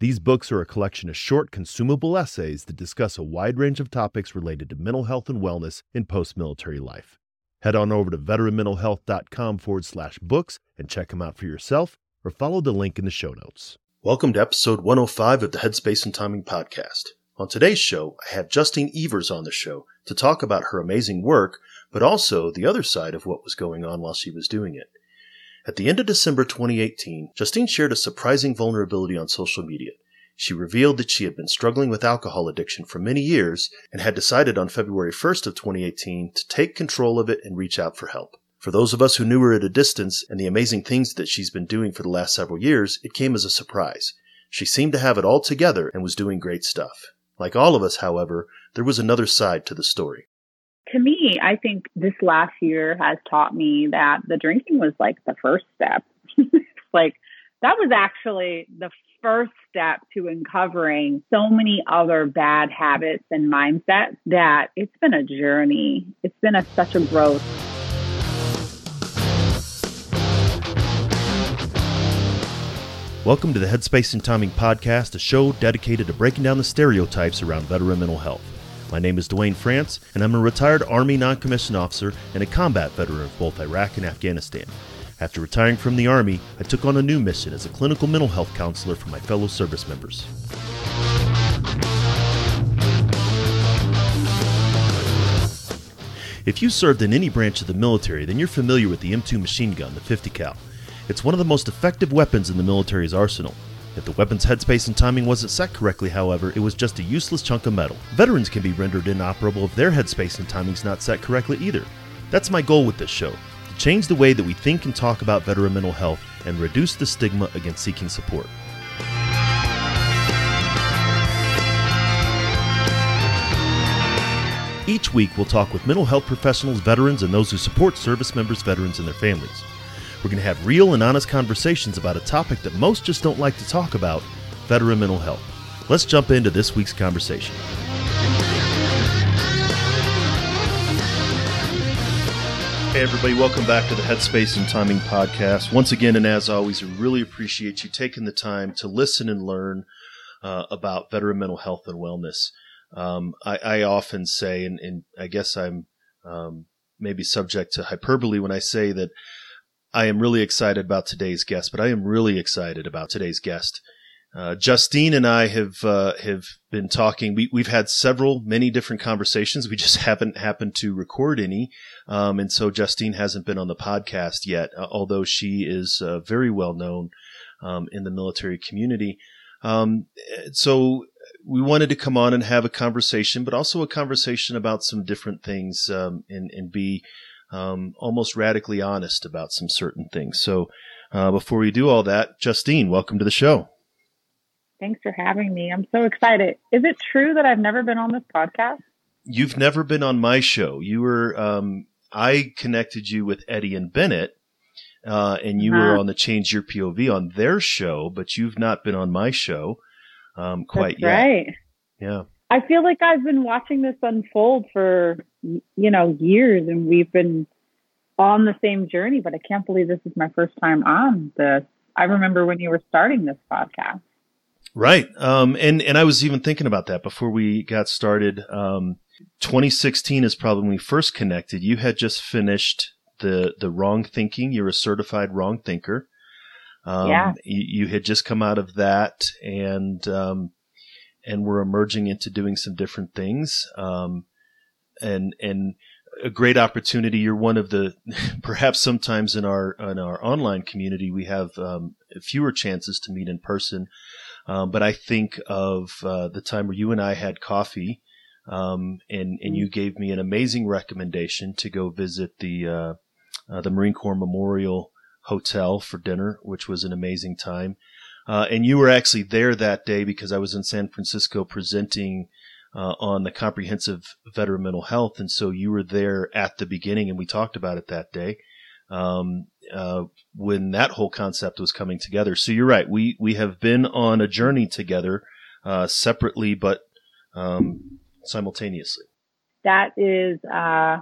These books are a collection of short, consumable essays that discuss a wide range of topics related to mental health and wellness in post military life. Head on over to veteranmentalhealth.com forward slash books and check them out for yourself or follow the link in the show notes. Welcome to episode 105 of the Headspace and Timing Podcast. On today's show, I have Justine Evirs on the show to talk about her amazing work, but also the other side of what was going on while she was doing it. At the end of December 2018, Justine shared a surprising vulnerability on social media. She revealed that she had been struggling with alcohol addiction for many years and had decided on February 1st of 2018 to take control of it and reach out for help. For those of us who knew her at a distance and the amazing things that she's been doing for the last several years, it came as a surprise. She seemed to have it all together and was doing great stuff. Like all of us, however, there was another side to the story to me, I think this last year has taught me that the drinking was like the first step. like that was actually the first step to uncovering so many other bad habits and mindsets that it's been a journey. It's been a, such a growth. Welcome to the Headspace and Timing Podcast, a show dedicated to breaking down the stereotypes around veteran mental health. My name is Duane France, and I'm a retired Army non commissioned officer and a combat veteran of both Iraq and Afghanistan. After retiring from the Army, I took on a new mission as a clinical mental health counselor for my fellow service members. If you served in any branch of the military, then you're familiar with the M2 machine gun, the 50 cal. It's one of the most effective weapons in the military's arsenal. If the weapon's headspace and timing wasn't set correctly, however, it was just a useless chunk of metal. Veterans can be rendered inoperable if their headspace and timing's not set correctly either. That's my goal with this show to change the way that we think and talk about veteran mental health and reduce the stigma against seeking support. Each week, we'll talk with mental health professionals, veterans, and those who support service members, veterans, and their families. We're going to have real and honest conversations about a topic that most just don't like to talk about veteran mental health. Let's jump into this week's conversation. Hey, everybody, welcome back to the Headspace and Timing Podcast. Once again, and as always, we really appreciate you taking the time to listen and learn uh, about veteran mental health and wellness. Um, I, I, often say, and, and I guess I'm um, maybe subject to hyperbole when I say that I am really excited about today's guest, but I am really excited about today's guest. Uh, Justine and I have uh, have been talking. We, we've had several, many different conversations. We just haven't happened to record any, um, and so Justine hasn't been on the podcast yet. Uh, although she is uh, very well known um, in the military community, um, so we wanted to come on and have a conversation, but also a conversation about some different things um, and and be um, almost radically honest about some certain things. So uh, before we do all that, Justine, welcome to the show. Thanks for having me. I'm so excited. Is it true that I've never been on this podcast? You've never been on my show. You were, um, I connected you with Eddie and Bennett, uh, and you uh-huh. were on the Change Your POV on their show, but you've not been on my show um, quite That's yet. Right. Yeah. I feel like I've been watching this unfold for you know years, and we've been on the same journey. But I can't believe this is my first time on this. I remember when you were starting this podcast. Right, um, and and I was even thinking about that before we got started. Um, 2016 is probably when we first connected. You had just finished the the wrong thinking. You're a certified wrong thinker. Um, yeah. You, you, had just come out of that, and um, and we're emerging into doing some different things. Um, and and a great opportunity. You're one of the perhaps sometimes in our in our online community we have um, fewer chances to meet in person. Um, but I think of uh, the time where you and I had coffee, um, and and you gave me an amazing recommendation to go visit the uh, uh, the Marine Corps Memorial Hotel for dinner, which was an amazing time. Uh, and you were actually there that day because I was in San Francisco presenting uh, on the comprehensive veteran mental health. And so you were there at the beginning, and we talked about it that day um, uh, when that whole concept was coming together. So you're right. We we have been on a journey together, uh, separately but um, simultaneously. That is uh,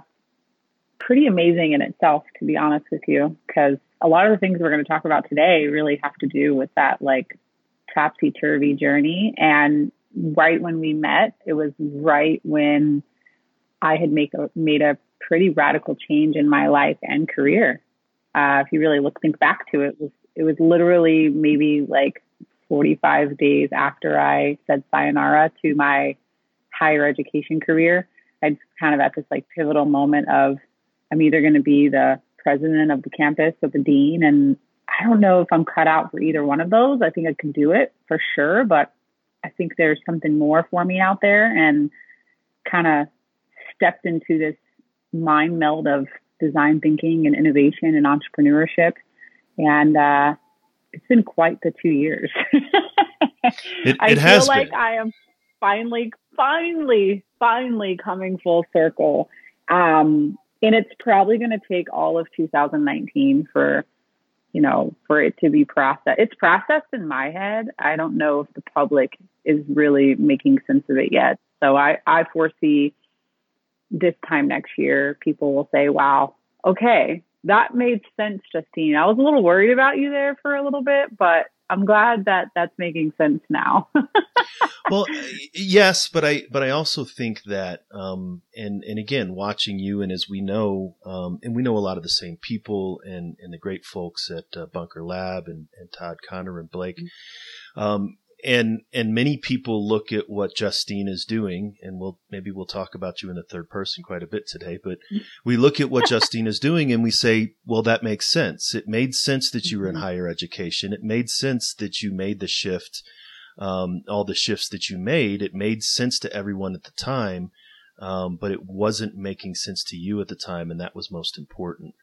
pretty amazing in itself, to be honest with you, because a lot of the things we're going to talk about today really have to do with that like topsy turvy journey. And right when we met, it was right when I had make a, made a pretty radical change in my life and career. Uh, if you really look, think back to it, it was it was literally maybe like 45 days after I said sayonara to my higher education career. I kind of at this like pivotal moment of I'm either going to be the president of the campus or the dean, and I don't know if I'm cut out for either one of those. I think I can do it for sure, but I think there's something more for me out there, and kind of stepped into this mind meld of design thinking and innovation and entrepreneurship. And uh, it's been quite the two years. it, I it feel like been. I am finally, finally, finally coming full circle. Um, and it's probably going to take all of 2019 for, you know, for it to be processed. It's processed in my head. I don't know if the public is really making sense of it yet. So I, I foresee this time next year, people will say, wow, okay, that made sense, Justine. I was a little worried about you there for a little bit, but I'm glad that that's making sense now. well, yes, but I but I also think that um, and and again, watching you and as we know, um, and we know a lot of the same people and and the great folks at uh, Bunker Lab and, and Todd Connor and Blake. Mm-hmm. Um, and and many people look at what Justine is doing, and we'll maybe we'll talk about you in the third person quite a bit today. But we look at what Justine is doing, and we say, well, that makes sense. It made sense that you were in mm-hmm. higher education. It made sense that you made the shift, um, all the shifts that you made. It made sense to everyone at the time um, but it wasn't making sense to you at the time, and that was most important.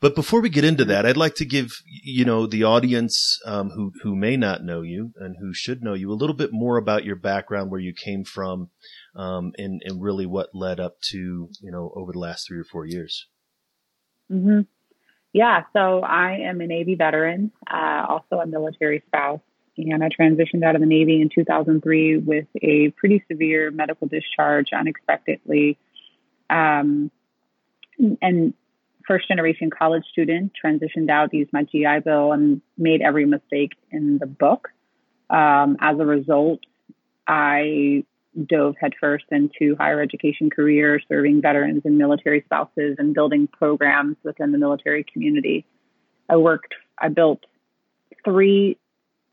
But before we get into that, I'd like to give you know the audience um, who who may not know you and who should know you a little bit more about your background, where you came from, um, and and really what led up to you know over the last three or four years. Mm-hmm. Yeah, so I am a Navy veteran, uh, also a military spouse and I transitioned out of the Navy in 2003 with a pretty severe medical discharge unexpectedly. Um, and first generation college student, transitioned out, used my GI Bill, and made every mistake in the book. Um, as a result, I dove headfirst into higher education career, serving veterans and military spouses, and building programs within the military community. I worked, I built three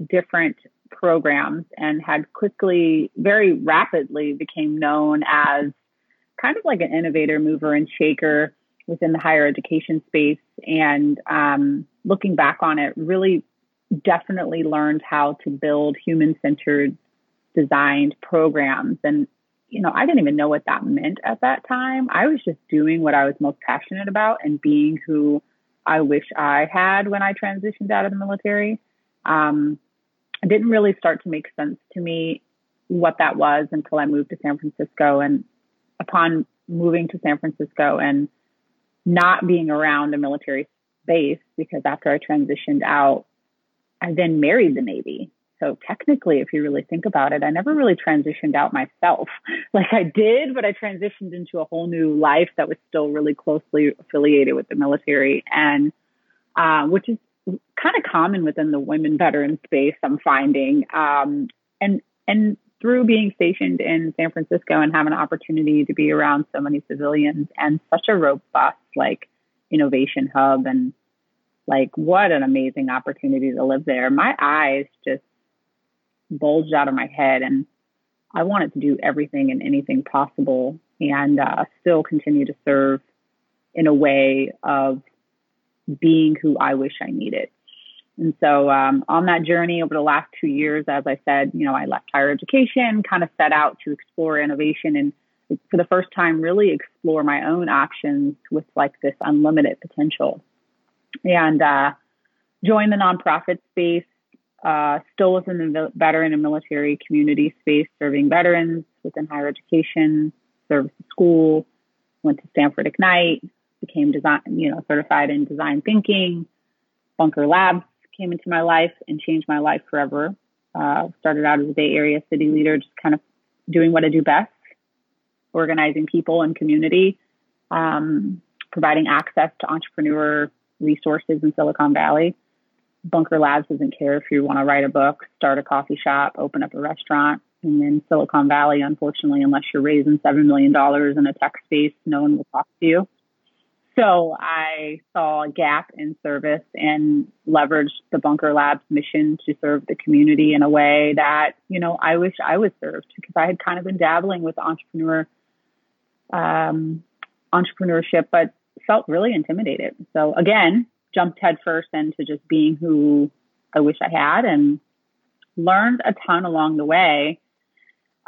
different programs and had quickly, very rapidly became known as kind of like an innovator, mover, and shaker within the higher education space. And um, looking back on it, really definitely learned how to build human centered designed programs. And, you know, I didn't even know what that meant at that time. I was just doing what I was most passionate about and being who I wish I had when I transitioned out of the military. Um, it didn't really start to make sense to me what that was until I moved to San Francisco. And upon moving to San Francisco and not being around a military base, because after I transitioned out, I then married the Navy. So technically, if you really think about it, I never really transitioned out myself. Like I did, but I transitioned into a whole new life that was still really closely affiliated with the military, and uh, which is kind of common within the women veteran space. I'm finding, um, and and through being stationed in San Francisco and having an opportunity to be around so many civilians and such a robust like innovation hub and like what an amazing opportunity to live there. My eyes just bulged out of my head and I wanted to do everything and anything possible and uh, still continue to serve in a way of being who I wish I needed. And so um, on that journey over the last two years, as I said, you know, I left higher education, kind of set out to explore innovation and for the first time really explore my own options with like this unlimited potential. And uh, joined the nonprofit space, uh, still within the veteran and military community space, serving veterans within higher education, service school, went to Stanford Ignite, became design, you know, certified in design thinking. Bunker Labs came into my life and changed my life forever. Uh, started out as a Bay Area city leader, just kind of doing what I do best, organizing people and community, um, providing access to entrepreneur resources in Silicon Valley. Bunker Labs doesn't care if you want to write a book, start a coffee shop, open up a restaurant. And in Silicon Valley, unfortunately, unless you're raising $7 million in a tech space, no one will talk to you. So I saw a gap in service and leveraged the Bunker Labs mission to serve the community in a way that, you know, I wish I was served because I had kind of been dabbling with entrepreneur um, entrepreneurship, but felt really intimidated. So again, jumped headfirst into just being who I wish I had and learned a ton along the way.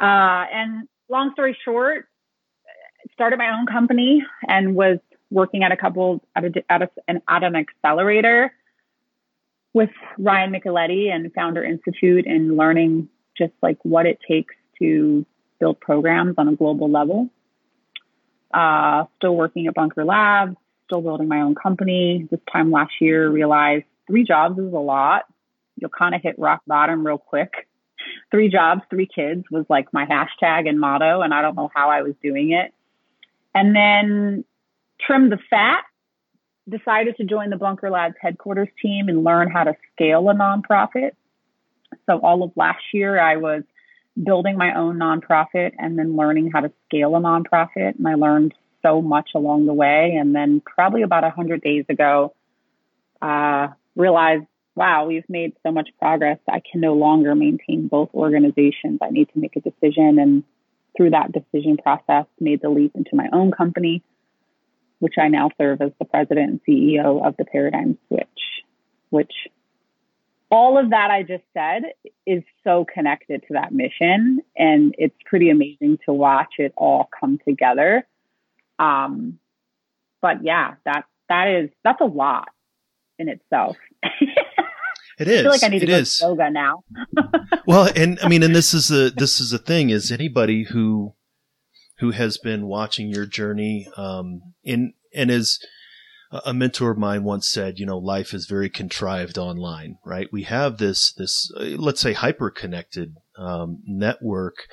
Uh, and long story short, started my own company and was working at a couple at, a, at, a, an, at an accelerator with Ryan Micheletti and Founder Institute and learning just like what it takes to build programs on a global level. Uh, still working at Bunker Labs, still building my own company. This time last year, realized three jobs is a lot. You'll kind of hit rock bottom real quick. Three jobs, three kids was like my hashtag and motto, and I don't know how I was doing it. And then trimmed the fat, decided to join the Bunker Labs headquarters team and learn how to scale a nonprofit. So all of last year, I was building my own nonprofit and then learning how to scale a nonprofit. And I learned so much along the way. And then probably about 100 days ago, uh, realized, wow, we've made so much progress. I can no longer maintain both organizations. I need to make a decision. And through that decision process, made the leap into my own company which I now serve as the president and CEO of the Paradigm Switch, which all of that I just said is so connected to that mission. And it's pretty amazing to watch it all come together. Um, but yeah, that, that is, that's a lot in itself. It is. I feel like I need to it go is. yoga now. well, and I mean, and this is the this is the thing is anybody who who has been watching your journey. Um, in and as a mentor of mine once said, you know, life is very contrived online, right? We have this this uh, let's say hyper connected um, network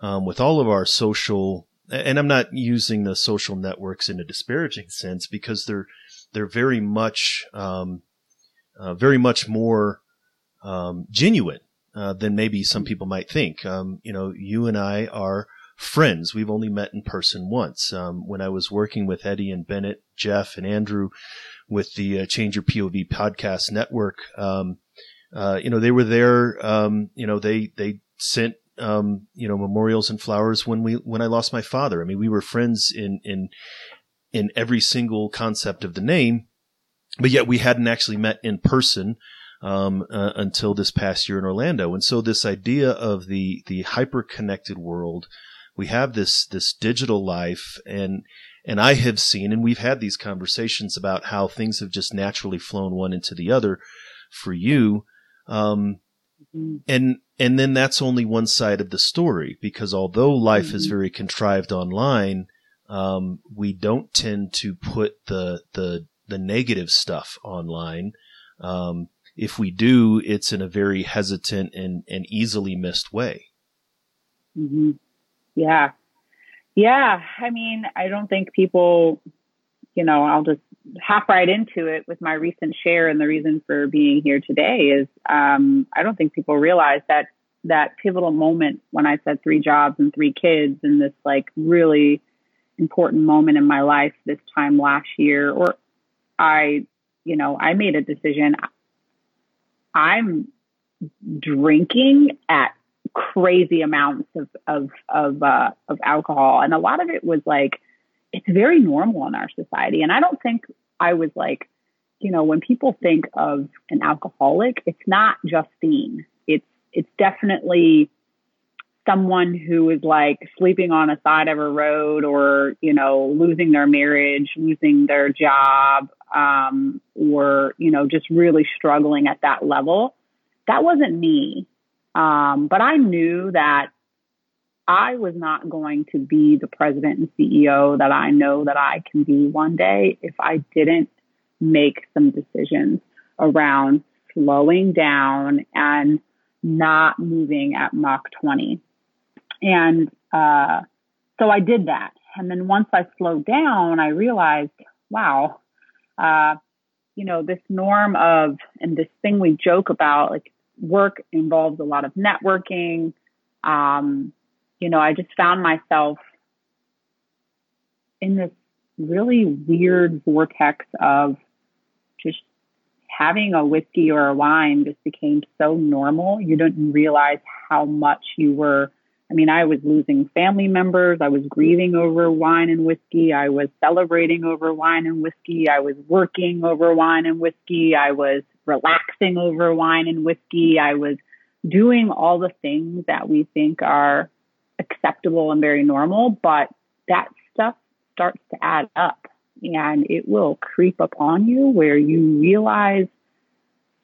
um, with all of our social. And I'm not using the social networks in a disparaging sense because they're they're very much um, uh, very much more um, genuine uh, than maybe some people might think. Um, you know, you and I are friends. We've only met in person once. Um, when I was working with Eddie and Bennett, Jeff and Andrew with the uh, Change Your POV podcast network, um, uh, you know, they were there. Um, you know, they they sent um, you know memorials and flowers when we when I lost my father. I mean, we were friends in in in every single concept of the name, but yet we hadn't actually met in person. Um, uh, until this past year in Orlando. And so this idea of the, the hyper connected world, we have this this digital life and and I have seen and we've had these conversations about how things have just naturally flown one into the other for you um, mm-hmm. and and then that's only one side of the story because although life mm-hmm. is very contrived online um, we don't tend to put the the the negative stuff online um, if we do it's in a very hesitant and, and easily missed way mm-hmm. Yeah. Yeah. I mean, I don't think people, you know, I'll just hop right into it with my recent share. And the reason for being here today is um, I don't think people realize that that pivotal moment when I said three jobs and three kids and this like really important moment in my life this time last year, or I, you know, I made a decision. I'm drinking at crazy amounts of of of uh, of alcohol, and a lot of it was like it's very normal in our society. And I don't think I was like, you know, when people think of an alcoholic, it's not Justine. It's it's definitely someone who is like sleeping on a side of a road or you know losing their marriage losing their job um, or you know just really struggling at that level that wasn't me um, but I knew that I was not going to be the president and CEO that I know that I can be one day if I didn't make some decisions around slowing down and not moving at Mach 20. And uh, so I did that. And then once I slowed down, I realized, wow, uh, you know, this norm of, and this thing we joke about, like work involves a lot of networking. Um, you know, I just found myself in this really weird vortex of just having a whiskey or a wine just became so normal. You didn't realize how much you were. I mean, I was losing family members. I was grieving over wine and whiskey. I was celebrating over wine and whiskey. I was working over wine and whiskey. I was relaxing over wine and whiskey. I was doing all the things that we think are acceptable and very normal, but that stuff starts to add up and it will creep upon you where you realize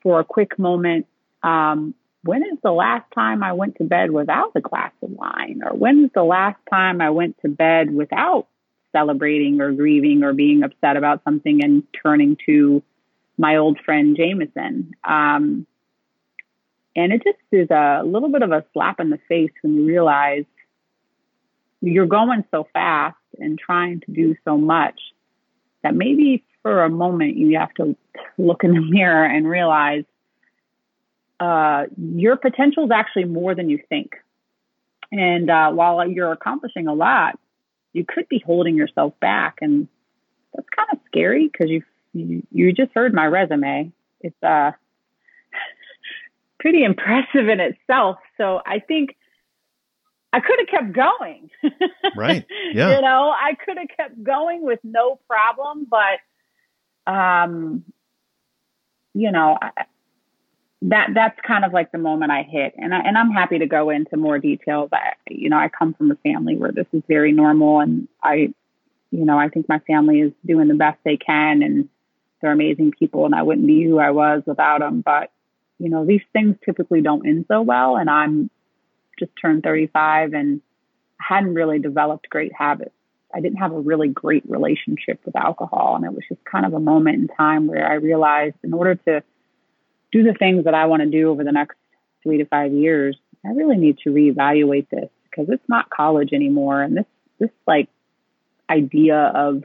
for a quick moment, um, when is the last time I went to bed without a glass of wine? Or when is the last time I went to bed without celebrating or grieving or being upset about something and turning to my old friend Jameson? Um, and it just is a little bit of a slap in the face when you realize you're going so fast and trying to do so much that maybe for a moment you have to look in the mirror and realize uh, your potential is actually more than you think. And uh, while you're accomplishing a lot, you could be holding yourself back, and that's kind of scary because you, you you just heard my resume. It's uh pretty impressive in itself. So I think I could have kept going. right. Yeah. you know, I could have kept going with no problem, but um, you know, I, that that's kind of like the moment I hit, and I, and I'm happy to go into more details. I, you know, I come from a family where this is very normal, and I, you know, I think my family is doing the best they can, and they're amazing people, and I wouldn't be who I was without them. But you know, these things typically don't end so well, and I'm just turned 35 and hadn't really developed great habits. I didn't have a really great relationship with alcohol. And it was just kind of a moment in time where I realized in order to do the things that I want to do over the next three to five years, I really need to reevaluate this because it's not college anymore. And this, this like idea of,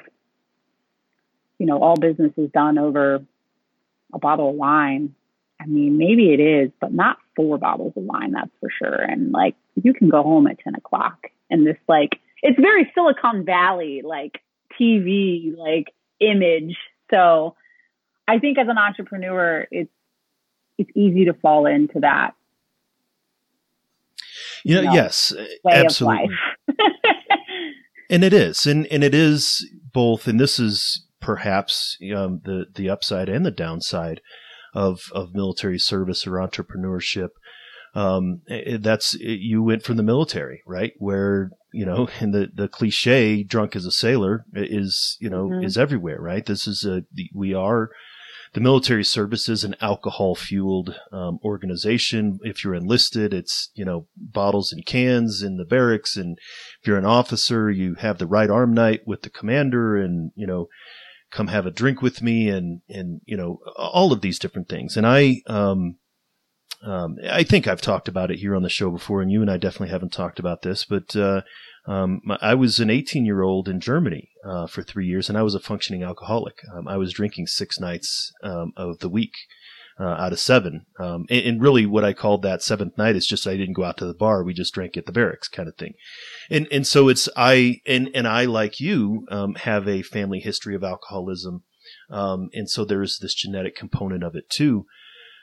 you know, all business is done over a bottle of wine I mean, maybe it is, but not four bottles of wine, that's for sure. And like, you can go home at 10 o'clock and this, like, it's very Silicon Valley, like TV, like image. So I think as an entrepreneur, it's, it's easy to fall into that. You know, you know yes, absolutely. and it is, and, and it is both, and this is perhaps um, the, the upside and the downside of of military service or entrepreneurship. Um, that's you went from the military, right? Where you know, and the the cliche "drunk as a sailor" is you know mm-hmm. is everywhere, right? This is a we are the military service is an alcohol fueled um, organization. If you're enlisted, it's you know bottles and cans in the barracks, and if you're an officer, you have the right arm night with the commander, and you know come have a drink with me and and you know all of these different things and i um, um, I think I've talked about it here on the show before, and you and I definitely haven't talked about this. But uh, um, I was an 18 year old in Germany uh, for three years, and I was a functioning alcoholic. Um, I was drinking six nights um, of the week uh, out of seven. Um, and, and, really, what I called that seventh night is just I didn't go out to the bar. We just drank at the barracks, kind of thing. And and so it's I and and I like you um, have a family history of alcoholism, um, and so there's this genetic component of it too.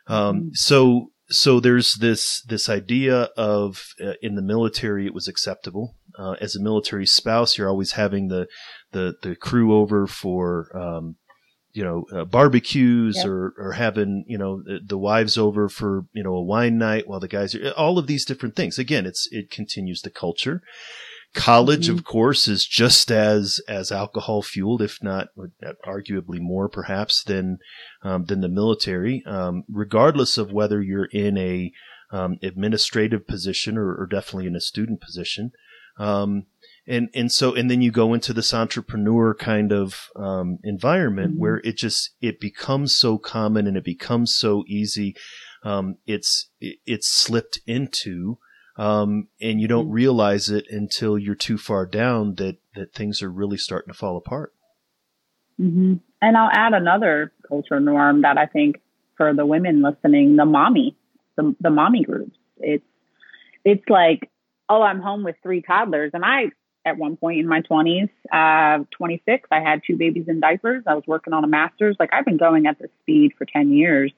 Um, mm-hmm. so so there's this this idea of uh, in the military it was acceptable uh, as a military spouse you're always having the the the crew over for um, you know uh, barbecues yep. or or having you know the, the, wives over for you know a wine night while the guys are all of these different things again it's it continues the culture college mm-hmm. of course is just as as alcohol fueled if not arguably more perhaps than um, than the military um, regardless of whether you're in a um, administrative position or, or, definitely in a student position. Um, and, and so, and then you go into this entrepreneur kind of, um, environment mm-hmm. where it just, it becomes so common and it becomes so easy. Um, it's, it's slipped into, um, and you don't mm-hmm. realize it until you're too far down that, that things are really starting to fall apart. Mm-hmm. And I'll add another cultural norm that I think for the women listening, the mommy, the, the mommy groups. It's, it's like, oh, I'm home with three toddlers. And I, at one point in my 20s, uh, 26, I had two babies in diapers. I was working on a master's. Like I've been going at this speed for 10 years.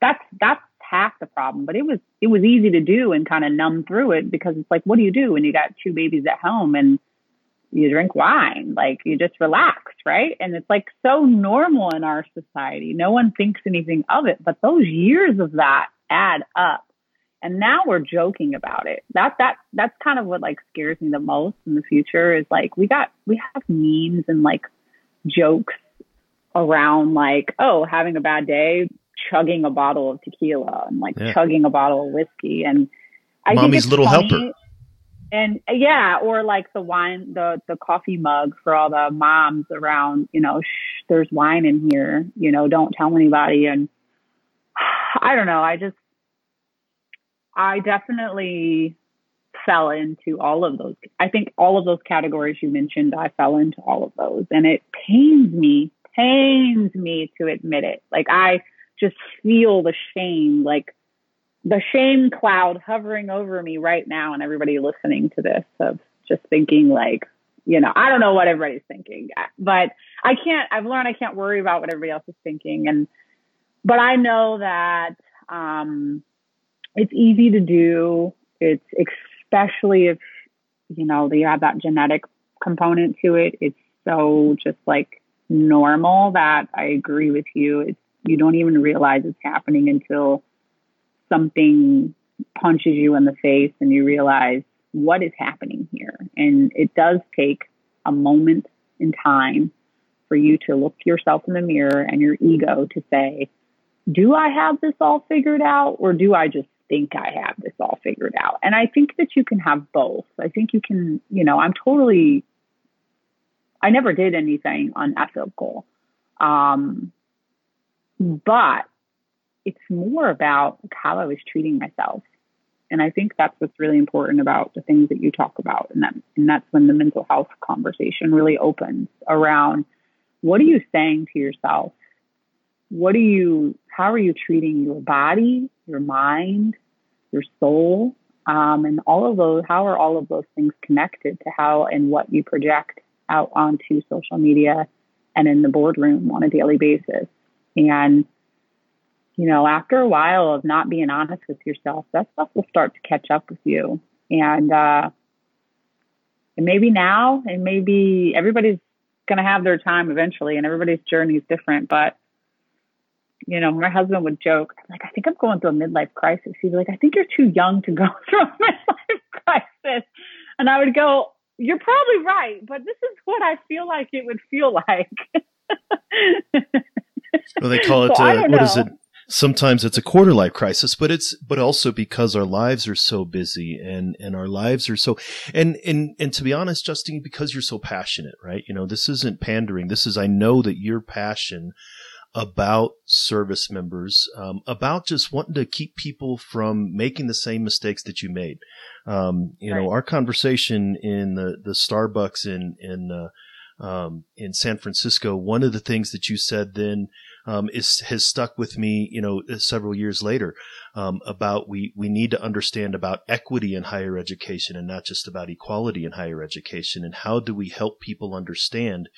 That's, that's half the problem, but it was, it was easy to do and kind of numb through it because it's like, what do you do when you got two babies at home and you drink wine, like you just relax, right? And it's like so normal in our society. No one thinks anything of it, but those years of that add up. And now we're joking about it. That that that's kind of what like scares me the most in the future is like we got we have memes and like jokes around like, oh, having a bad day, chugging a bottle of tequila and like yeah. chugging a bottle of whiskey and I Mommy's little helper and yeah, or like the wine, the the coffee mug for all the moms around. You know, shh, there's wine in here. You know, don't tell anybody. And I don't know. I just, I definitely fell into all of those. I think all of those categories you mentioned, I fell into all of those, and it pains me, pains me to admit it. Like I just feel the shame, like the shame cloud hovering over me right now and everybody listening to this of just thinking like, you know, I don't know what everybody's thinking, but I can't, I've learned I can't worry about what everybody else is thinking. And, but I know that, um, it's easy to do. It's especially if, you know, you have that genetic component to it. It's so just like normal that I agree with you. It's, you don't even realize it's happening until something punches you in the face and you realize what is happening here. And it does take a moment in time for you to look yourself in the mirror and your ego to say, do I have this all figured out or do I just think I have this all figured out? And I think that you can have both. I think you can, you know, I'm totally, I never did anything unethical. Um, but it's more about how I was treating myself. And I think that's what's really important about the things that you talk about. And that, and that's when the mental health conversation really opens around what are you saying to yourself? What are you, how are you treating your body, your mind, your soul? Um, and all of those, how are all of those things connected to how and what you project out onto social media and in the boardroom on a daily basis? And you know, after a while of not being honest with yourself, that stuff will start to catch up with you. And, uh, and maybe now, and maybe everybody's going to have their time eventually, and everybody's journey is different. But, you know, my husband would joke, like, I think I'm going through a midlife crisis. He'd be like, I think you're too young to go through a midlife crisis. And I would go, You're probably right, but this is what I feel like it would feel like. well, they call it, so uh, what is it? sometimes it's a quarter life crisis, but it's, but also because our lives are so busy and, and our lives are so, and, and, and to be honest, Justine, because you're so passionate, right? You know, this isn't pandering. This is, I know that your passion about service members, um, about just wanting to keep people from making the same mistakes that you made. Um, you right. know, our conversation in the, the Starbucks in, in, uh, um, in San Francisco, one of the things that you said then um, is has stuck with me, you know, several years later. Um, about we we need to understand about equity in higher education and not just about equality in higher education, and how do we help people understand,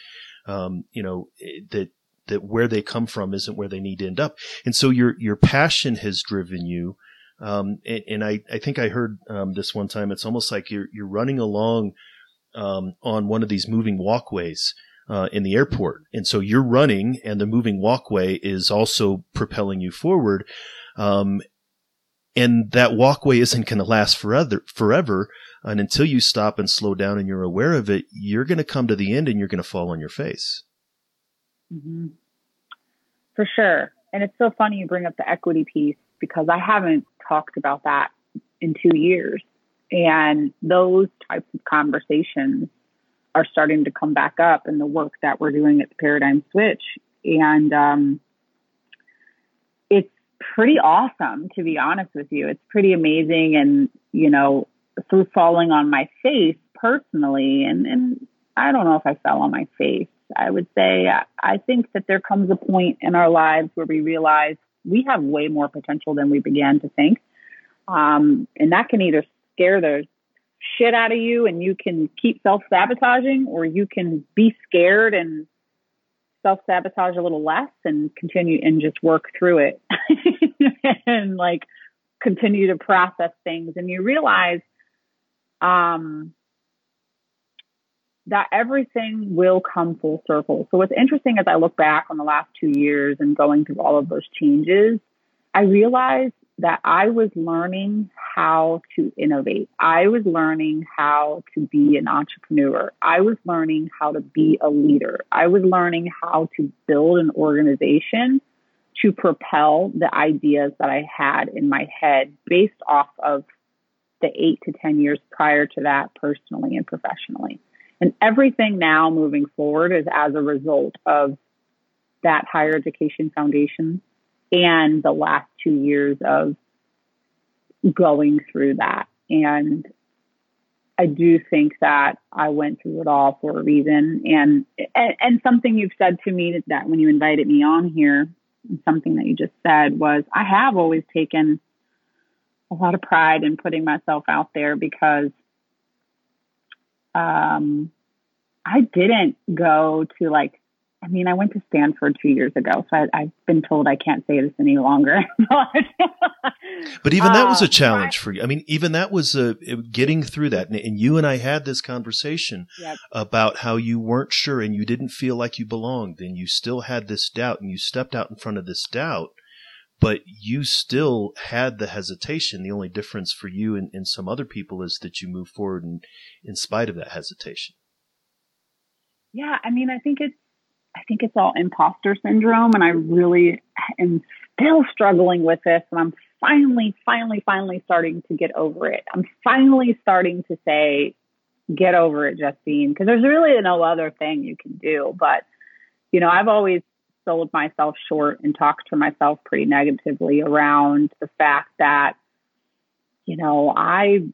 um, you know, that that where they come from isn't where they need to end up. And so your your passion has driven you. Um, and, and I, I think I heard um, this one time. It's almost like you're you're running along um, on one of these moving walkways uh, in the airport, and so you're running, and the moving walkway is also propelling you forward. Um, and that walkway isn't going to last forever. Forever, and until you stop and slow down and you're aware of it, you're going to come to the end and you're going to fall on your face. Mm-hmm. For sure. And it's so funny you bring up the equity piece because I haven't talked about that in two years. And those types of conversations are starting to come back up in the work that we're doing at the Paradigm Switch. And um, it's pretty awesome, to be honest with you. It's pretty amazing. And, you know, through falling on my face personally, and, and I don't know if I fell on my face. I would say I think that there comes a point in our lives where we realize we have way more potential than we began to think. Um, and that can either scare the shit out of you and you can keep self sabotaging, or you can be scared and self sabotage a little less and continue and just work through it and like continue to process things. And you realize, um, that everything will come full circle. So what's interesting as I look back on the last two years and going through all of those changes, I realized that I was learning how to innovate. I was learning how to be an entrepreneur. I was learning how to be a leader. I was learning how to build an organization to propel the ideas that I had in my head based off of the eight to 10 years prior to that, personally and professionally. And everything now moving forward is as a result of that higher education foundation and the last two years of going through that. And I do think that I went through it all for a reason. And, and, and something you've said to me that when you invited me on here, something that you just said was I have always taken a lot of pride in putting myself out there because um, I didn't go to like I mean, I went to Stanford two years ago, so I, have been told I can't say this any longer. but even that was a uh, challenge for you. I mean, even that was a, getting through that. And, and, you and I had this conversation yep. about how you weren't sure and you didn't feel like you belonged, and you still had this doubt, and you stepped out in front of this doubt. But you still had the hesitation. The only difference for you and, and some other people is that you move forward in, in spite of that hesitation. Yeah, I mean, I think it's I think it's all imposter syndrome. And I really am still struggling with this. And I'm finally, finally, finally starting to get over it. I'm finally starting to say, get over it, Justine, because there's really no other thing you can do. But, you know, I've always sold myself short and talked to myself pretty negatively around the fact that, you know, I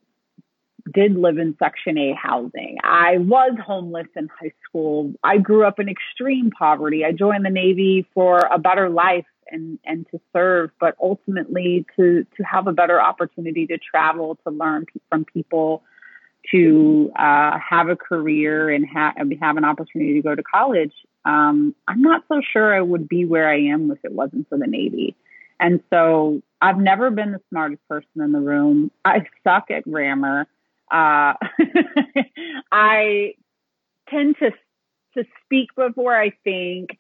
did live in Section 8 housing. I was homeless in high school. I grew up in extreme poverty. I joined the Navy for a better life and, and to serve, but ultimately to, to have a better opportunity to travel, to learn from people, to uh, have a career and ha- have an opportunity to go to college. Um, I'm not so sure I would be where I am if it wasn't for the Navy. And so I've never been the smartest person in the room. I suck at grammar. Uh, I tend to to speak before I think,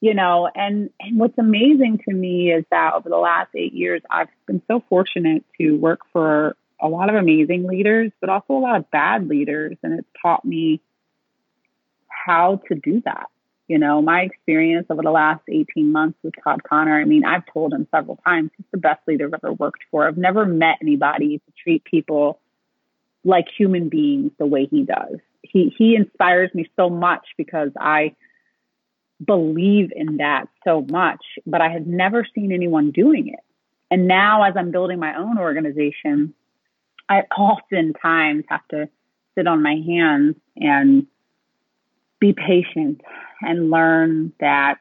you know, and and what's amazing to me is that over the last eight years, I've been so fortunate to work for a lot of amazing leaders, but also a lot of bad leaders, and it's taught me how to do that. You know, my experience over the last 18 months with Todd Connor, I mean, I've told him several times, he's the best leader I've ever worked for. I've never met anybody to treat people like human beings the way he does. He he inspires me so much because I believe in that so much, but I had never seen anyone doing it. And now as I'm building my own organization, I oftentimes have to sit on my hands and be patient and learn that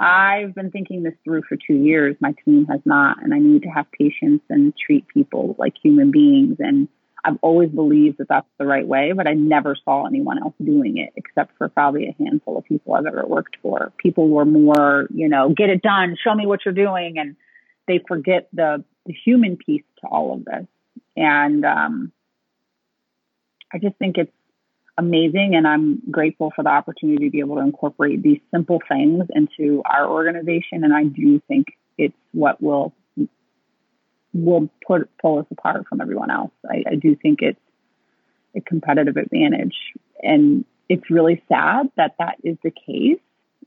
I've been thinking this through for two years. My team has not, and I need to have patience and treat people like human beings and I've always believed that that's the right way, but I never saw anyone else doing it except for probably a handful of people I've ever worked for. People were more, you know, get it done, show me what you're doing. And they forget the, the human piece to all of this. And um, I just think it's amazing. And I'm grateful for the opportunity to be able to incorporate these simple things into our organization. And I do think it's what will will put pull us apart from everyone else. I, I do think it's a competitive advantage, and it's really sad that that is the case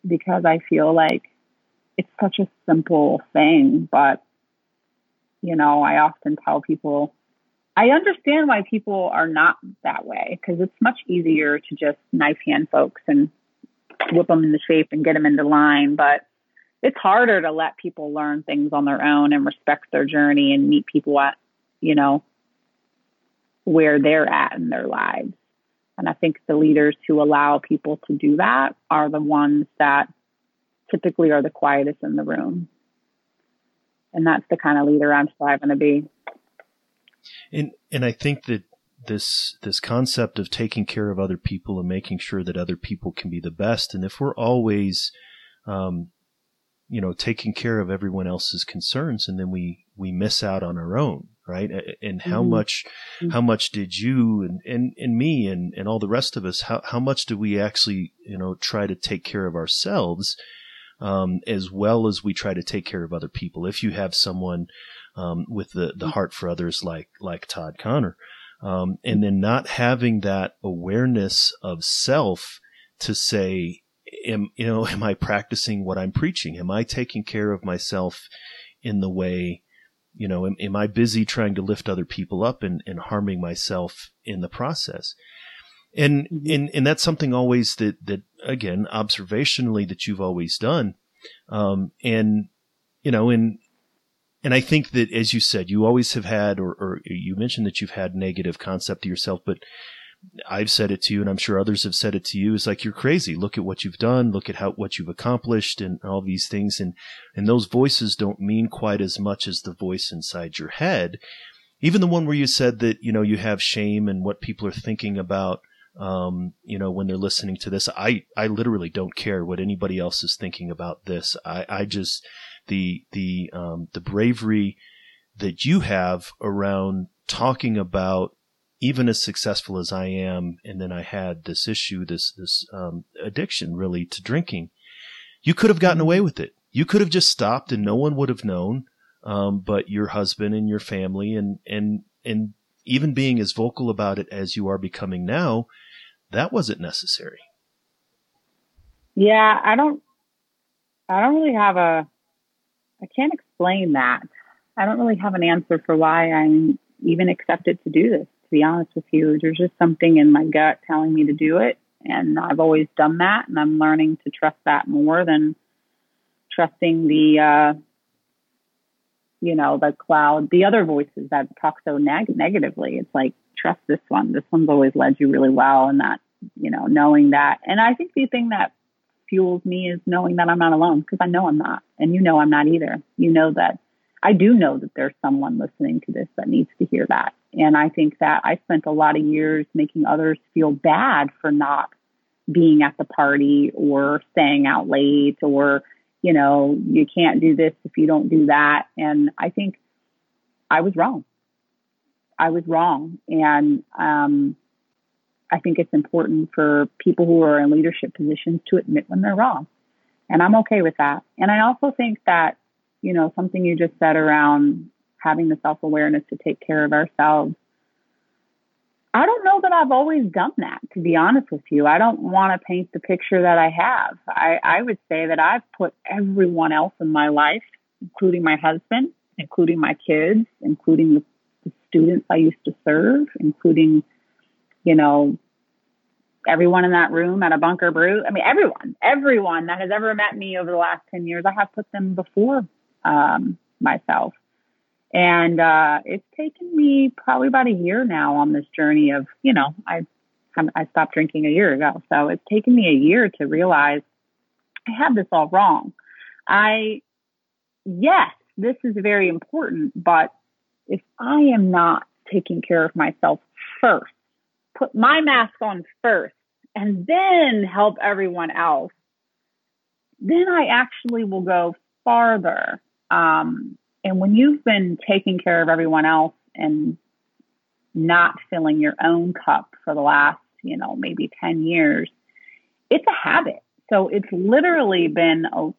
because I feel like it's such a simple thing, but You know, I often tell people, I understand why people are not that way because it's much easier to just knife hand folks and whip them into shape and get them into line. But it's harder to let people learn things on their own and respect their journey and meet people at, you know, where they're at in their lives. And I think the leaders who allow people to do that are the ones that typically are the quietest in the room. And that's the kind of leader I'm striving to be. And and I think that this this concept of taking care of other people and making sure that other people can be the best, and if we're always, um, you know, taking care of everyone else's concerns, and then we we miss out on our own, right? And how mm-hmm. much mm-hmm. how much did you and, and, and me and, and all the rest of us how how much do we actually you know try to take care of ourselves um, as well as we try to take care of other people. If you have someone um, with the, the heart for others like like Todd Connor, um, and then not having that awareness of self to say, am you know, am I practicing what I'm preaching? Am I taking care of myself in the way? You know, am, am I busy trying to lift other people up and, and harming myself in the process? And, mm-hmm. and, and that's something always that, that again, observationally that you've always done. Um, and, you know, and, and I think that, as you said, you always have had, or, or you mentioned that you've had negative concept to yourself, but I've said it to you, and I'm sure others have said it to you. Is like you're crazy. Look at what you've done. Look at how what you've accomplished, and all these things. And and those voices don't mean quite as much as the voice inside your head. Even the one where you said that you know you have shame and what people are thinking about um, you know, when they're listening to this. I, I literally don't care what anybody else is thinking about this. I, I just, the, the, um, the bravery that you have around talking about even as successful as I am, and then I had this issue, this, this, um, addiction really to drinking. You could have gotten away with it. You could have just stopped and no one would have known. Um, but your husband and your family and, and, and even being as vocal about it as you are becoming now, that wasn't necessary. Yeah, I don't I don't really have a I can't explain that. I don't really have an answer for why I'm even accepted to do this, to be honest with you. There's just something in my gut telling me to do it. And I've always done that. And I'm learning to trust that more than trusting the, uh, you know, the cloud, the other voices that talk so neg- negatively. It's like, trust this one. This one's always led you really well. And that, you know, knowing that. And I think the thing that fuels me is knowing that I'm not alone because I know I'm not. And you know I'm not either. You know that I do know that there's someone listening to this that needs to hear that. And I think that I spent a lot of years making others feel bad for not being at the party or staying out late or, you know, you can't do this if you don't do that. And I think I was wrong. I was wrong. And um, I think it's important for people who are in leadership positions to admit when they're wrong. And I'm okay with that. And I also think that, you know, something you just said around having the self awareness to take care of ourselves. I don't know that I've always done that, to be honest with you. I don't want to paint the picture that I have. I, I would say that I've put everyone else in my life, including my husband, including my kids, including the, the students I used to serve, including, you know, everyone in that room at a Bunker Brew. I mean, everyone, everyone that has ever met me over the last 10 years, I have put them before um, myself. And uh, it's taken me probably about a year now on this journey of, you know, I I stopped drinking a year ago. So it's taken me a year to realize I had this all wrong. I, yes, this is very important, but if I am not taking care of myself first, put my mask on first and then help everyone else, then I actually will go farther. Um, and when you've been taking care of everyone else and not filling your own cup for the last, you know, maybe 10 years, it's a habit. So it's literally been a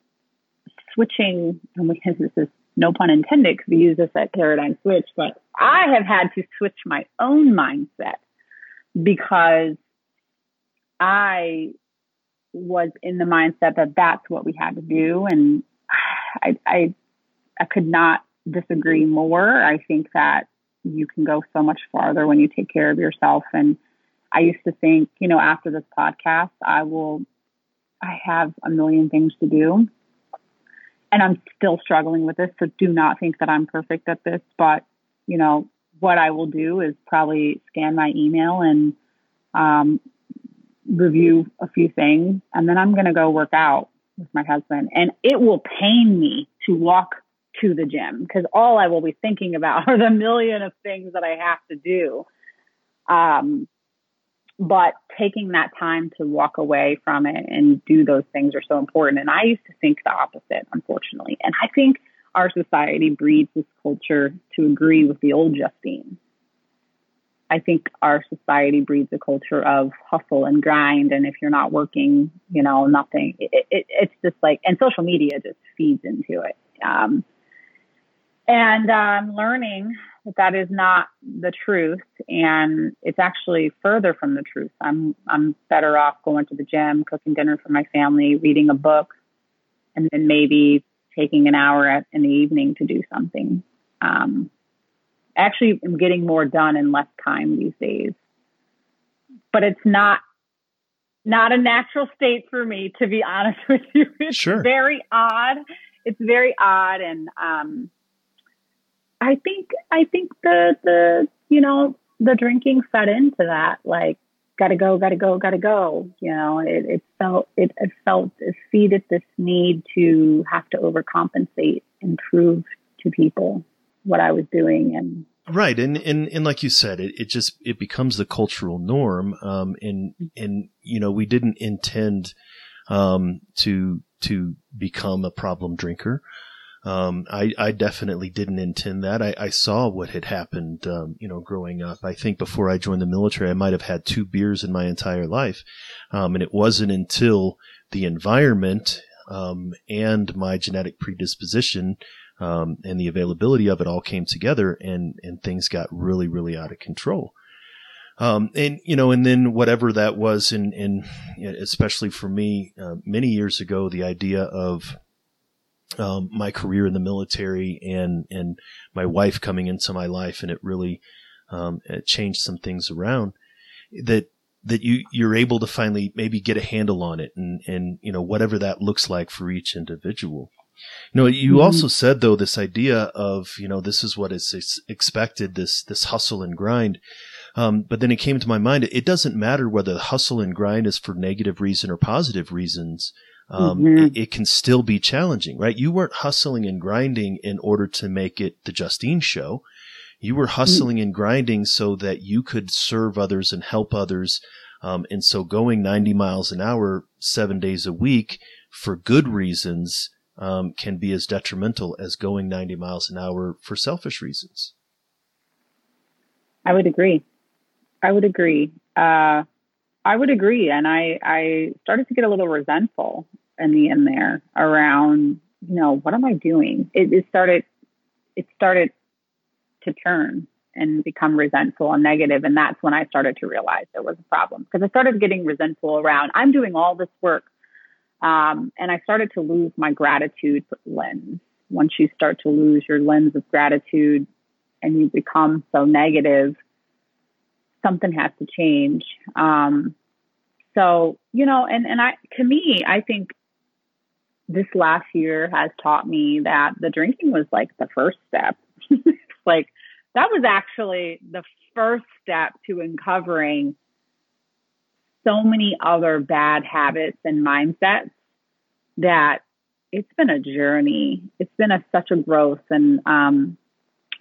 switching, and this is no pun intended because we use this at Paradigm Switch, but I have had to switch my own mindset because I was in the mindset that that's what we had to do, and I I, I could not disagree more. I think that you can go so much farther when you take care of yourself. And I used to think, you know, after this podcast, I will, I have a million things to do. And I'm still struggling with this. So do not think that I'm perfect at this. But, you know, what I will do is probably scan my email and um, review a few things. And then I'm going to go work out with my husband. And it will pain me to walk to the gym because all I will be thinking about are the million of things that I have to do. Um, but taking that time to walk away from it and do those things are so important. And I used to think the opposite, unfortunately. And I think our society breeds this culture to agree with the old Justine. I think our society breeds a culture of hustle and grind. And if you're not working, you know, nothing, it, it, it's just like, and social media just feeds into it. Um, and I'm learning that that is not the truth, and it's actually further from the truth. I'm I'm better off going to the gym, cooking dinner for my family, reading a book, and then maybe taking an hour at, in the evening to do something. Um, actually, I'm getting more done in less time these days, but it's not not a natural state for me, to be honest with you. It's sure. very odd. It's very odd, and um, I think I think the the you know the drinking fed into that like gotta go gotta go gotta go. You know it, it felt it, it felt it feeded this need to have to overcompensate and prove to people what I was doing and right and and, and like you said it, it just it becomes the cultural norm um and and you know we didn't intend um to to become a problem drinker um, I, I definitely didn't intend that. I, I saw what had happened, um, you know, growing up. I think before I joined the military, I might have had two beers in my entire life. Um, and it wasn't until the environment, um, and my genetic predisposition, um, and the availability of it all came together and, and things got really, really out of control. Um, and you know, and then whatever that was, in, in especially for me, uh, many years ago, the idea of um, my career in the military and and my wife coming into my life, and it really um, it changed some things around that that you you're able to finally maybe get a handle on it, and and you know whatever that looks like for each individual. You know, you mm-hmm. also said though this idea of you know this is what is expected this this hustle and grind. Um, but then it came to my mind, it doesn't matter whether the hustle and grind is for negative reason or positive reasons um, mm-hmm. it, it, can still be challenging, right? You weren't hustling and grinding in order to make it the Justine show. You were hustling mm-hmm. and grinding so that you could serve others and help others. Um, and so going 90 miles an hour, seven days a week for good reasons, um, can be as detrimental as going 90 miles an hour for selfish reasons. I would agree. I would agree. Uh, I would agree. And I, I started to get a little resentful in the end there around, you know, what am I doing? It, it started, it started to turn and become resentful and. And that's when I started to realize there was a problem because I started getting resentful around, I'm doing all this work. Um, and I started to lose my gratitude lens. Once you start to lose your lens of gratitude and you become so negative, something has to change. Um, so, you know, and, and I, to me, I think this last year has taught me that the drinking was like the first step. like that was actually the first step to uncovering so many other bad habits and mindsets that it's been a journey. It's been a, such a growth. And um,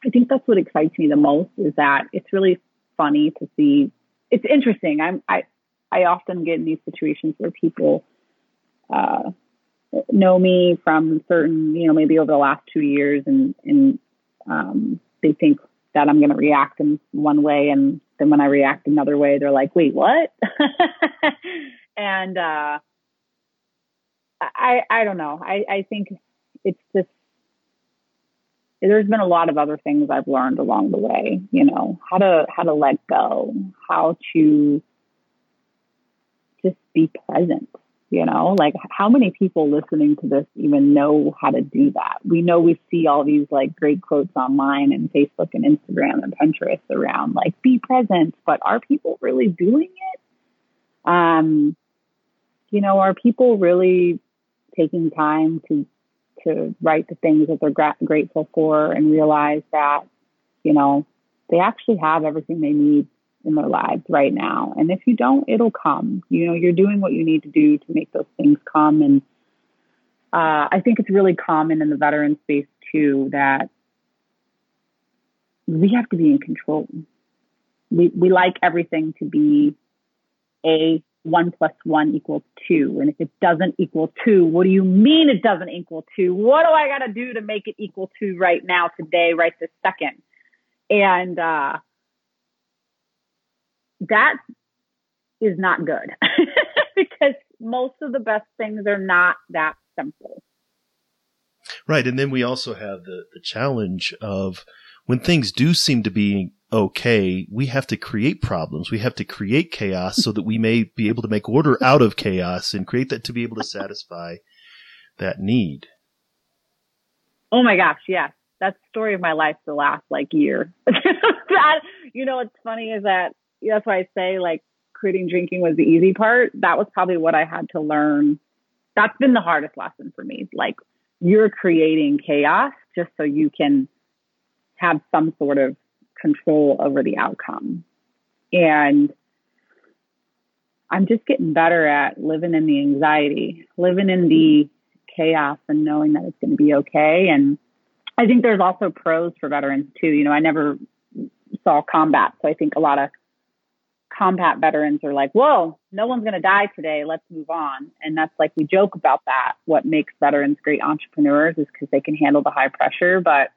I think that's what excites me the most is that it's really funny to see. It's interesting. I'm, I, I often get in these situations where people uh, know me from certain, you know, maybe over the last two years, and and um, they think that I'm going to react in one way, and then when I react another way, they're like, "Wait, what?" and uh, I I don't know. I I think it's just there's been a lot of other things I've learned along the way, you know, how to how to let go, how to just be present, You know, like how many people listening to this even know how to do that? We know we see all these like great quotes online and Facebook and Instagram and Pinterest around like be present, but are people really doing it? Um, you know, are people really taking time to to write the things that they're gra- grateful for and realize that, you know, they actually have everything they need in their lives right now. And if you don't, it'll come. You know, you're doing what you need to do to make those things come. And uh, I think it's really common in the veteran space too that we have to be in control. We we like everything to be a one plus one equals two. And if it doesn't equal two, what do you mean it doesn't equal two? What do I got to do to make it equal two right now, today, right this second? And uh, that is not good because most of the best things are not that simple. Right. And then we also have the, the challenge of when things do seem to be okay, we have to create problems. We have to create chaos so that we may be able to make order out of chaos and create that to be able to satisfy that need. Oh my gosh, yes. That's story of my life the last like year. that, you know, what's funny is that that's why I say like quitting drinking was the easy part. That was probably what I had to learn. That's been the hardest lesson for me. Like you're creating chaos just so you can have some sort of control over the outcome. And I'm just getting better at living in the anxiety, living in the chaos and knowing that it's going to be okay. And I think there's also pros for veterans too. You know, I never saw combat. So I think a lot of combat veterans are like, whoa, no one's going to die today. Let's move on. And that's like, we joke about that. What makes veterans great entrepreneurs is because they can handle the high pressure. But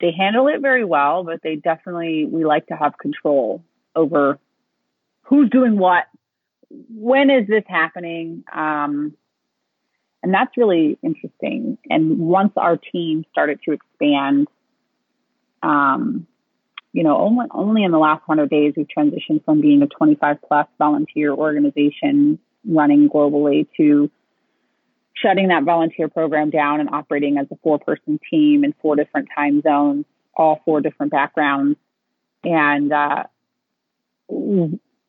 they handle it very well, but they definitely, we like to have control over who's doing what, when is this happening? Um, and that's really interesting. And once our team started to expand, um, you know, only, only in the last 100 days, we've transitioned from being a 25 plus volunteer organization running globally to shutting that volunteer program down and operating as a four person team in four different time zones, all four different backgrounds. And uh,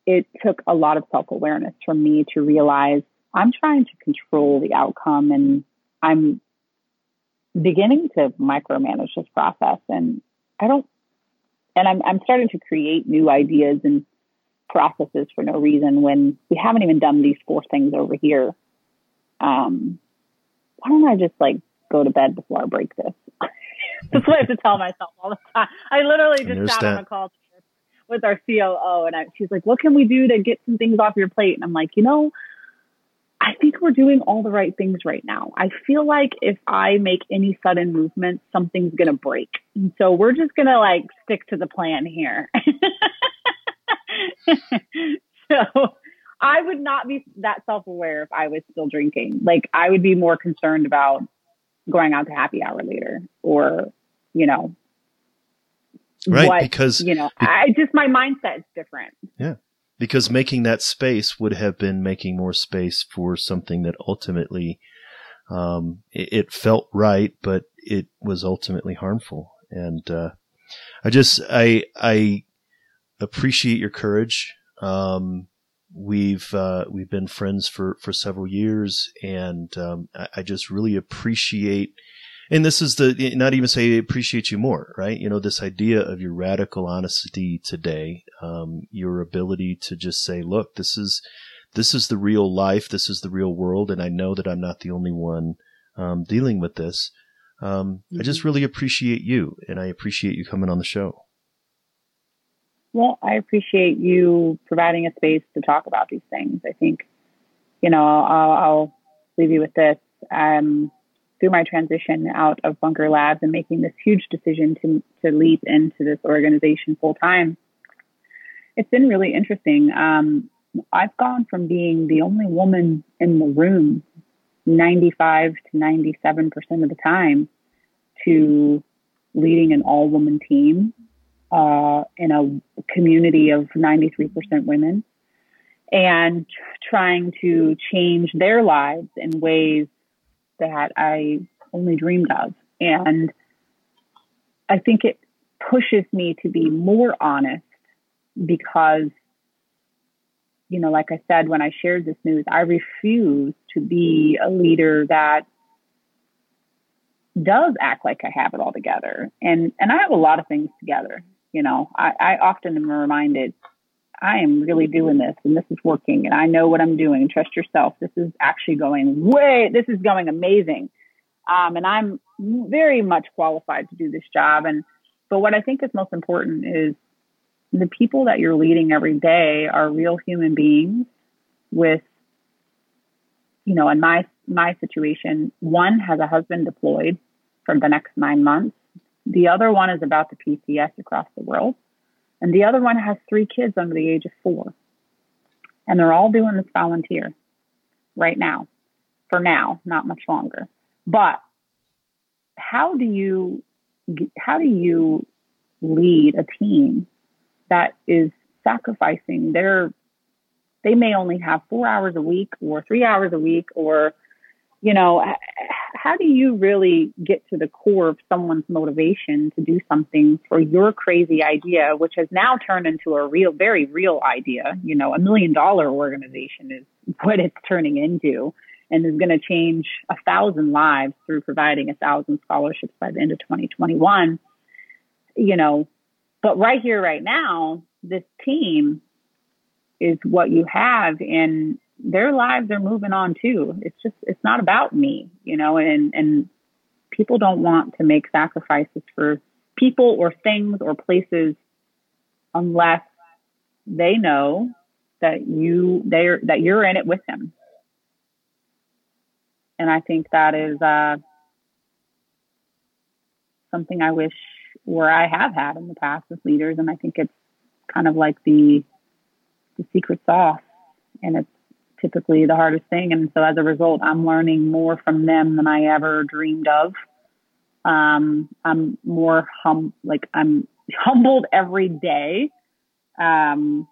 it took a lot of self awareness for me to realize I'm trying to control the outcome and I'm beginning to micromanage this process. And I don't, and I'm, I'm starting to create new ideas and processes for no reason when we haven't even done these four things over here um, why don't I just like go to bed before I break this? That's what I have to tell myself all the time. I literally just sat on a call with our COO and I, she's like, what can we do to get some things off your plate? And I'm like, you know, I think we're doing all the right things right now. I feel like if I make any sudden movement, something's going to break. And so we're just going to like stick to the plan here. so I would not be that self aware if I was still drinking. Like I would be more concerned about going out to happy hour later or, you know, right what, because you know i just my mindset is different. Yeah because making that space would have been making more space for something that ultimately um, it, it, felt right but it was ultimately harmful. And uh, i just i i appreciate your courage. Um, we've uh, we've been friends for for several years, and um, I, I, just really appreciate. And this is the not even say appreciate you more, right? You know, this idea of your radical honesty today, um, your ability to just say, "Look, this is this is the real life, this is the real world," and I know that I'm not the only one um, dealing with this. Um, mm-hmm. I just mm-hmm. really appreciate you, and I appreciate you coming on the show. Well, I appreciate you providing a space to talk about these things. I think, you know, I'll, I'll leave you with this. Um, through my transition out of Bunker Labs and making this huge decision to to leap into this organization full time, it's been really interesting. Um, I've gone from being the only woman in the room 95 to 97 percent of the time to leading an all woman team uh, in a community of 93% women. and trying to change their lives in ways that I only dreamed of. And I think it pushes me to be more honest because, you know, like I said, when I shared this news, I refuse to be a leader that does act like I have it all together. And and I have a lot of things together. You know, I, I often am reminded I am really doing this and this is working and I know what I'm doing. Trust yourself. This is actually going way, this is going amazing. Um, and I'm very much qualified to do this job. And, but what I think is most important is the people that you're leading every day are real human beings with, you know, in my, my situation, one has a husband deployed for the next nine months. The other one is about the PCS across the world. And the other one has three kids under the age of four. And they're all doing this volunteer right now, for now, not much longer. But how do you how do you lead a team that is sacrificing their they may only have four hours a week or three hours a week or you know how do you really get to the core of someone's motivation to do something for your crazy idea, which has now turned into a real, very real idea? You know, a million dollar organization is what it's turning into and is going to change a thousand lives through providing a thousand scholarships by the end of 2021. You know, but right here, right now, this team is what you have. And their lives are moving on too. It's just it's not about me, you know, and and people don't want to make sacrifices for people or things or places unless they know that you they're that you're in it with them. And I think that is uh, something I wish where I have had in the past with leaders, and I think it's kind of like the the secret sauce, and it's typically the hardest thing. And so as a result, I'm learning more from them than I ever dreamed of. Um, I'm more hum, like I'm humbled every day. Um,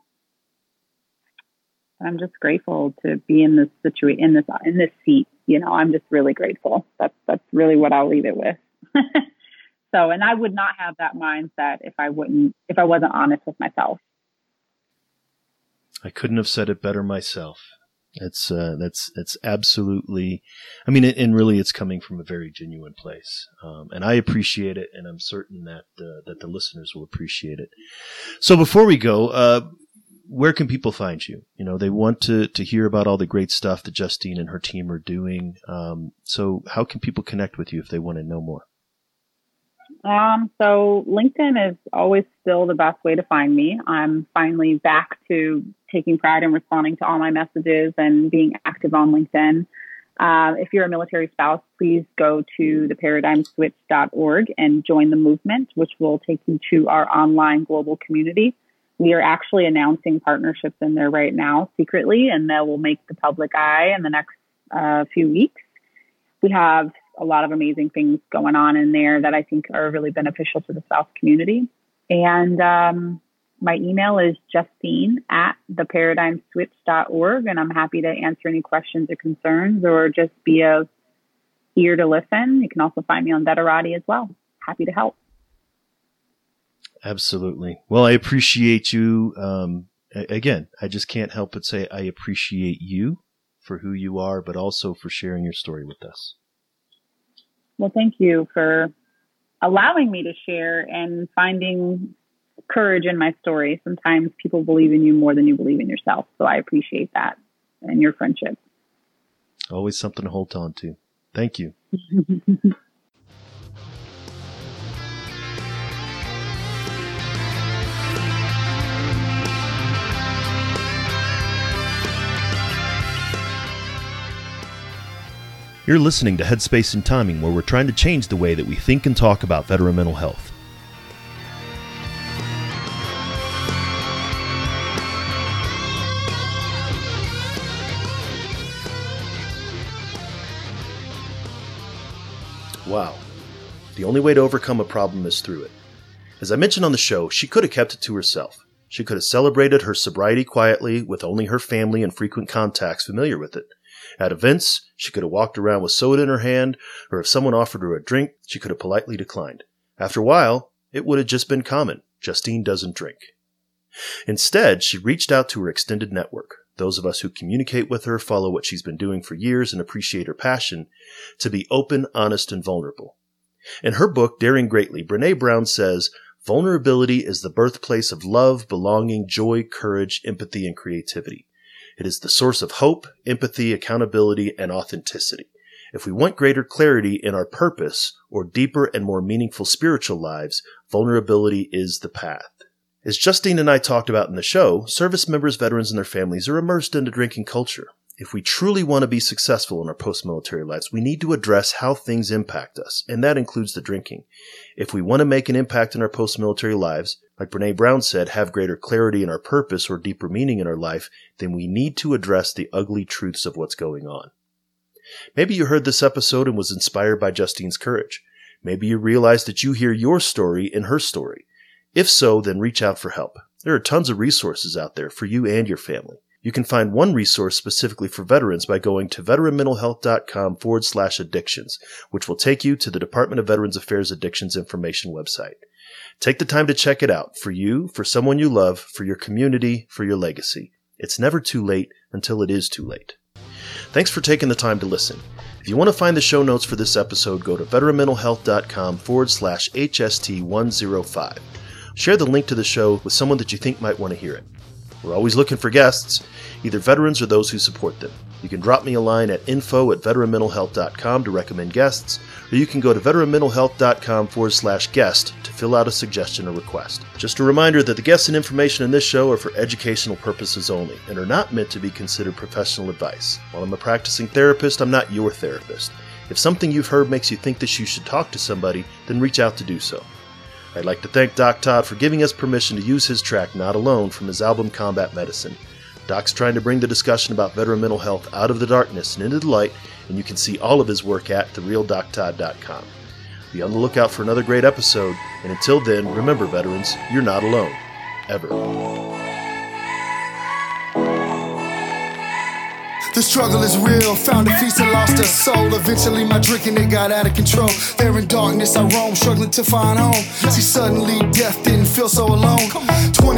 I'm just grateful to be in this situation, in this, in this seat. You know, I'm just really grateful. That's, that's really what I'll leave it with. so, and I would not have that mindset if I wouldn't, if I wasn't honest with myself. I couldn't have said it better myself. It's uh, that's that's absolutely. I mean, and really, it's coming from a very genuine place, um, and I appreciate it, and I'm certain that uh, that the listeners will appreciate it. So, before we go, uh, where can people find you? You know, they want to to hear about all the great stuff that Justine and her team are doing. Um, so, how can people connect with you if they want to know more? Um, so LinkedIn is always still the best way to find me. I'm finally back to taking pride in responding to all my messages and being active on LinkedIn. Uh, if you're a military spouse, please go to theparadigmswitch.org and join the movement, which will take you to our online global community. We are actually announcing partnerships in there right now secretly, and that will make the public eye in the next uh, few weeks. We have a lot of amazing things going on in there that I think are really beneficial to the South community. And um, my email is justine at theparadigmswitch.org, and I'm happy to answer any questions or concerns or just be a ear to listen. You can also find me on Veterati as well. Happy to help. Absolutely. Well, I appreciate you. Um, again, I just can't help but say I appreciate you for who you are, but also for sharing your story with us. Well, thank you for allowing me to share and finding courage in my story. Sometimes people believe in you more than you believe in yourself. So I appreciate that and your friendship. Always something to hold on to. Thank you. You're listening to Headspace and Timing, where we're trying to change the way that we think and talk about veteran mental health. The only way to overcome a problem is through it. As I mentioned on the show, she could have kept it to herself. She could have celebrated her sobriety quietly with only her family and frequent contacts familiar with it. At events, she could have walked around with soda in her hand, or if someone offered her a drink, she could have politely declined. After a while, it would have just been common. Justine doesn't drink. Instead, she reached out to her extended network, those of us who communicate with her, follow what she's been doing for years, and appreciate her passion, to be open, honest, and vulnerable. In her book, Daring Greatly, Brene Brown says, Vulnerability is the birthplace of love, belonging, joy, courage, empathy, and creativity. It is the source of hope, empathy, accountability, and authenticity. If we want greater clarity in our purpose or deeper and more meaningful spiritual lives, vulnerability is the path. As Justine and I talked about in the show, service members, veterans, and their families are immersed in into drinking culture. If we truly want to be successful in our post military lives, we need to address how things impact us, and that includes the drinking. If we want to make an impact in our post military lives, like Brene Brown said, have greater clarity in our purpose or deeper meaning in our life, then we need to address the ugly truths of what's going on. Maybe you heard this episode and was inspired by Justine's courage. Maybe you realized that you hear your story in her story. If so, then reach out for help. There are tons of resources out there for you and your family. You can find one resource specifically for veterans by going to veteranmentalhealth.com forward slash addictions, which will take you to the Department of Veterans Affairs Addictions Information website. Take the time to check it out for you, for someone you love, for your community, for your legacy. It's never too late until it is too late. Thanks for taking the time to listen. If you want to find the show notes for this episode, go to veteranmentalhealth.com forward slash HST105. Share the link to the show with someone that you think might want to hear it. We're always looking for guests, either veterans or those who support them. You can drop me a line at info at veteranmentalhealth.com to recommend guests, or you can go to veteranmentalhealth.com forward slash guest to fill out a suggestion or request. Just a reminder that the guests and information in this show are for educational purposes only and are not meant to be considered professional advice. While I'm a practicing therapist, I'm not your therapist. If something you've heard makes you think that you should talk to somebody, then reach out to do so. I'd like to thank Doc Todd for giving us permission to use his track Not Alone from his album Combat Medicine. Doc's trying to bring the discussion about veteran mental health out of the darkness and into the light, and you can see all of his work at therealdoctodd.com. Be on the lookout for another great episode, and until then, remember, veterans, you're not alone. Ever. The struggle is real. Found a feast and lost a soul. Eventually, my drinking it got out of control. There in darkness, I roam, struggling to find home. See, suddenly death didn't feel so alone. 22